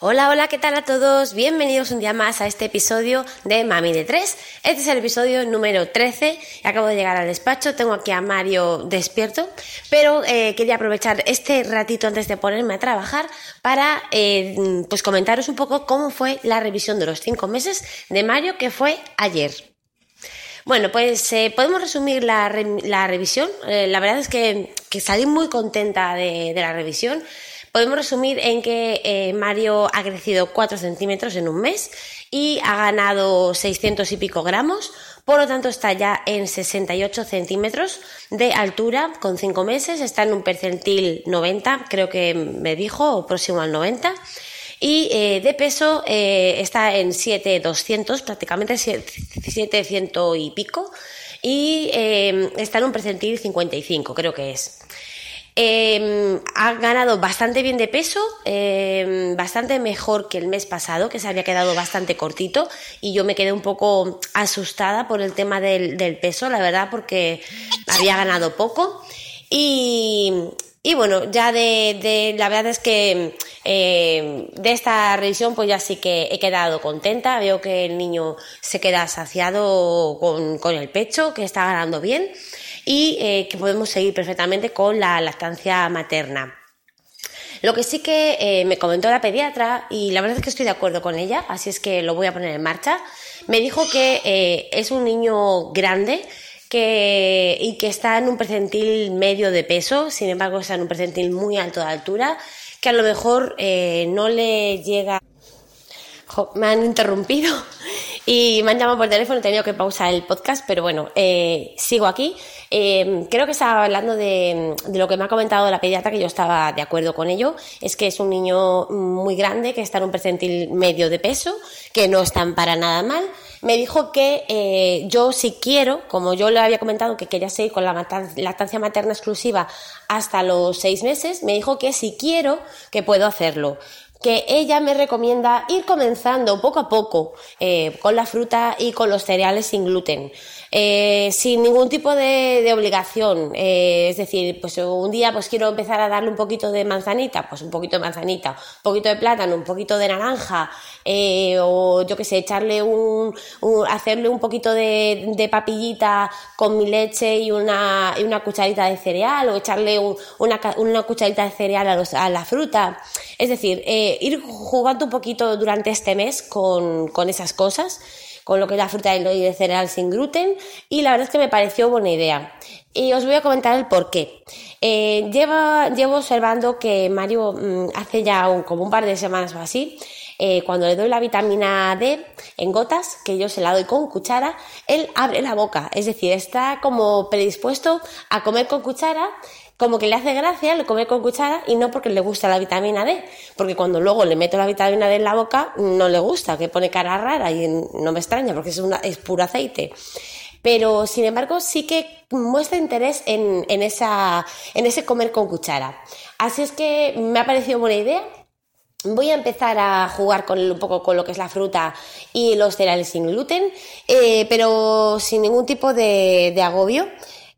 Hola, hola, ¿qué tal a todos? Bienvenidos un día más a este episodio de Mami de 3. Este es el episodio número 13. Acabo de llegar al despacho, tengo aquí a Mario despierto, pero eh, quería aprovechar este ratito antes de ponerme a trabajar para eh, pues comentaros un poco cómo fue la revisión de los 5 meses de Mario que fue ayer. Bueno, pues eh, podemos resumir la, revisión. la verdad es que, salí muy contenta de la revisión. Podemos resumir en que eh, Mario ha crecido 4 centímetros en un mes y ha ganado 600 y pico gramos, por lo tanto está ya en 68 centímetros de altura con 5 meses, está en un percentil 90, creo que me dijo, o próximo al 90. Y eh, de peso eh, está en 7,200, prácticamente 700 y pico. Y está en un percentil 55, creo que es. Em, ha ganado bastante bien de peso, em, bastante mejor que el mes pasado, que se había quedado bastante cortito, y yo me quedé un poco asustada por el tema del, peso, la verdad, porque había ganado poco. Y, bueno, ya de, la verdad es que em, de esta revisión pues ya sí que he quedado contenta, veo que el niño se queda saciado con, con el pecho, que está ganando bien y eh, que podemos seguir perfectamente con la lactancia materna. Lo que sí que eh, me comentó la pediatra, y la verdad es que estoy de acuerdo con ella, así es que lo voy a poner en marcha, me dijo que eh, es un niño grande que, y que está en un percentil medio de peso, sin embargo está en un percentil muy alto de altura, que a lo mejor no le llega... me han interrumpido y me han llamado por teléfono, he tenido que pausar el podcast, pero bueno, sigo aquí. Eh, creo que estaba hablando de, lo que me ha comentado la pediatra, que yo estaba de acuerdo con ello, es que es un niño muy grande, que está en un percentil medio de peso, que no están para nada mal. Me dijo que eh, yo si quiero, como yo le había comentado que quería seguir con la lactancia materna exclusiva hasta los seis meses, me dijo que si quiero, que puedo hacerlo que ella me recomienda ir comenzando poco a poco eh, con la fruta y con los cereales sin gluten. Eh, sin ningún tipo de, obligación. Eh, es decir, pues un día pues quiero empezar a darle un poquito de manzanita, pues un poquito de manzanita, un poquito de plátano, un poquito de naranja, o yo qué sé, echarle un, hacerle un poquito de, papillita con mi leche y una, y una cucharita de cereal, o echarle una, una, cucharita de cereal a, a la fruta. Es decir, ir jugando un poquito durante este mes con, con esas cosas con lo que es la fruta y el cereal sin gluten y la verdad es que me pareció buena idea. Y os voy a comentar el por qué. Eh, llevo, observando que Mario mm, hace ya como un par de semanas o así, eh, cuando le doy la vitamina D en gotas, que yo se la doy con cuchara, él abre la boca, es decir, está como predispuesto a comer con cuchara como que le hace gracia, le come con cuchara y no porque le gusta la vitamina D, porque cuando luego le meto la vitamina D en la boca no le gusta, que pone cara rara y no me extraña porque es, una, puro aceite. Pero sin embargo sí que muestra interés en, ese comer con cuchara. Así es que me ha parecido buena idea, Voy a empezar a jugar con un poco con lo que es la fruta y los cereales sin gluten, eh, pero sin ningún tipo de agobio.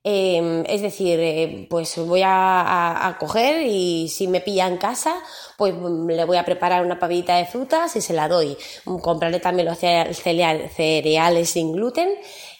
Em, es decir, eh, pues voy a, coger y si me pilla en casa, pues le voy a preparar una pavita de frutas y se la doy. Compraré también los cereales sin gluten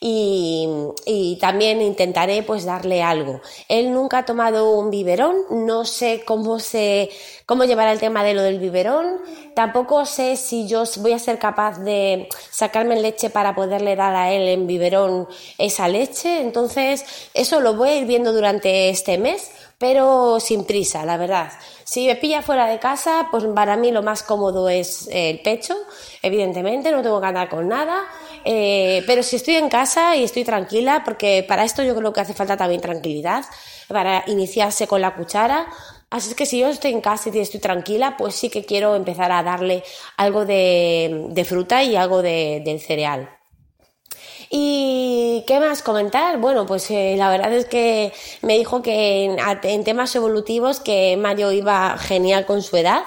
y, también intentaré pues darle algo. Él nunca ha tomado un biberón, no sé cómo se cómo llevar el tema de lo del biberón, tampoco sé si yo voy a ser capaz de sacarme leche para poderle dar a él en biberón esa leche, entonces eso lo voy a ir viendo durante este mes, pero sin prisa, la verdad. Si me pilla fuera de casa, pues para mí lo más cómodo es el pecho, evidentemente, no tengo que andar con nada. Eh, pero si estoy en casa y estoy tranquila, porque para esto yo creo que hace falta también tranquilidad, para iniciarse con la cuchara. Así es que si yo estoy en casa y estoy tranquila, pues sí que quiero empezar a darle algo de, fruta y algo de, del cereal. ¿Y qué más comentar? Bueno, pues eh, la verdad es que me dijo que en, en, temas evolutivos que Mario iba genial con su edad,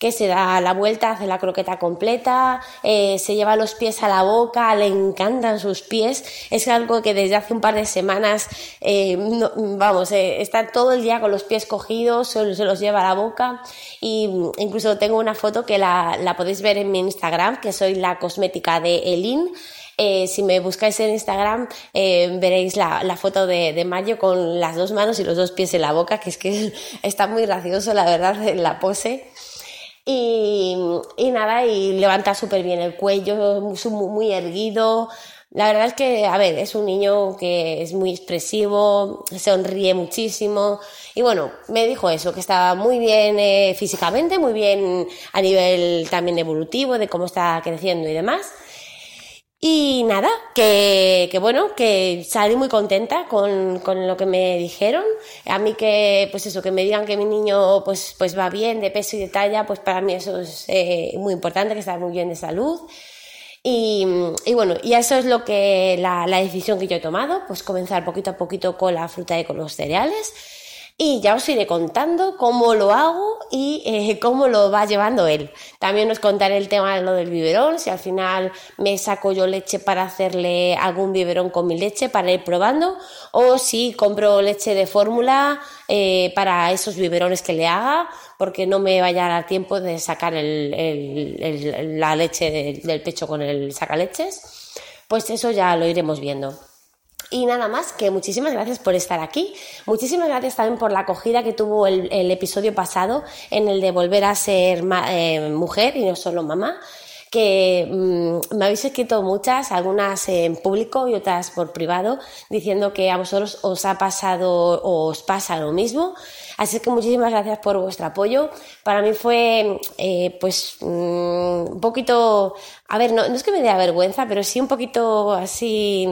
que se da la vuelta, hace la croqueta completa, eh, se lleva los pies a la boca, le encantan sus pies. Es algo que desde hace un par de semanas, eh, vamos, eh, está todo el día con los pies cogidos, se, se, los lleva a la boca. Y incluso tengo una foto que la, la podéis ver en mi Instagram, que soy la cosmética de Elin. Eh, si me buscáis en Instagram eh, veréis la, foto de, de, Mayo con las dos manos y los dos pies en la boca, que es que está muy gracioso, la verdad, en la pose. Y, y nada, y levanta súper bien el cuello, muy, muy erguido. La verdad es que, a ver, es un niño que es muy expresivo, sonríe muchísimo y bueno, me dijo eso, que estaba muy bien eh, físicamente, muy bien a nivel también evolutivo, de cómo está creciendo y demás. Y nada, que, que, bueno, que salí muy contenta con, con, lo que me dijeron. A mí que, pues eso, que me digan que mi niño pues, pues va bien de peso y de talla, pues para mí eso es eh, muy importante, que está muy bien de salud. Y, y, bueno, y eso es lo que la, la decisión que yo he tomado, pues comenzar poquito a poquito con la fruta y con los cereales y ya os iré contando cómo lo hago y eh, cómo lo va llevando él. También os contaré el tema de lo del biberón, si al final me saco yo leche para hacerle algún biberón con mi leche para ir probando o si compro leche de fórmula eh, para esos biberones que le haga porque no me vaya a dar tiempo de sacar el, la leche de, del pecho con el sacaleches. Pues eso ya lo iremos viendo. Y nada más, que muchísimas gracias por estar aquí. Muchísimas gracias también por la acogida que tuvo el, episodio pasado en el de volver a ser eh, mujer y no solo mamá que mmm, me habéis escrito muchas, algunas en público y otras por privado, diciendo que a vosotros os ha pasado o os pasa lo mismo. Así que muchísimas gracias por vuestro apoyo. Para mí fue, eh, pues, mmm, un poquito, a ver, no, no, es que me dé vergüenza, pero sí un poquito así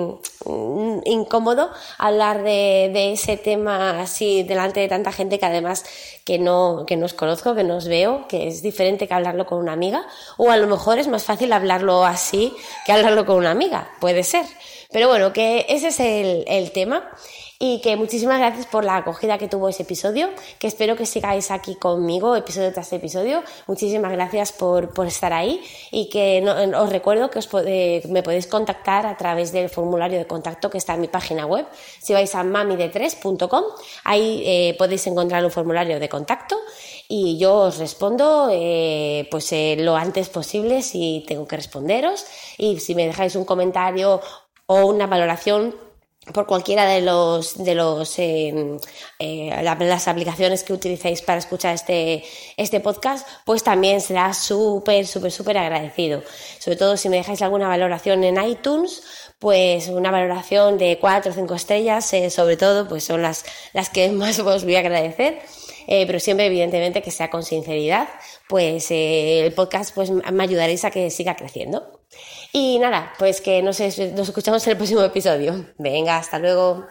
mmm, incómodo hablar de, de, ese tema así delante de tanta gente que además que no, que no os conozco, que no os veo, que es diferente que hablarlo con una amiga, o a lo mejor es más fácil hablarlo así que hablarlo con una amiga, puede ser. Pero bueno, que ese es el, tema y que muchísimas gracias por la acogida que tuvo ese episodio, que espero que sigáis aquí conmigo episodio tras episodio. Muchísimas gracias por, por estar ahí y que os recuerdo que os pode, me podéis contactar a través del formulario de contacto que está en mi página web. Si vais a mamide3.com, ahí eh, podéis encontrar un formulario de contacto y yo os respondo eh, pues eh, lo antes posible si tengo que responderos y si me dejáis un comentario o una valoración por cualquiera de los de los eh, eh, las aplicaciones que utilicéis para escuchar este este podcast pues también será súper súper súper agradecido sobre todo si me dejáis alguna valoración en iTunes pues una valoración de cuatro o cinco estrellas eh, sobre todo pues son las las que más os voy a agradecer eh, pero siempre evidentemente que sea con sinceridad, pues eh, el podcast pues me ayudaréis a que siga creciendo. Y nada, pues que nos, nos escuchamos en el próximo episodio. Venga, hasta luego.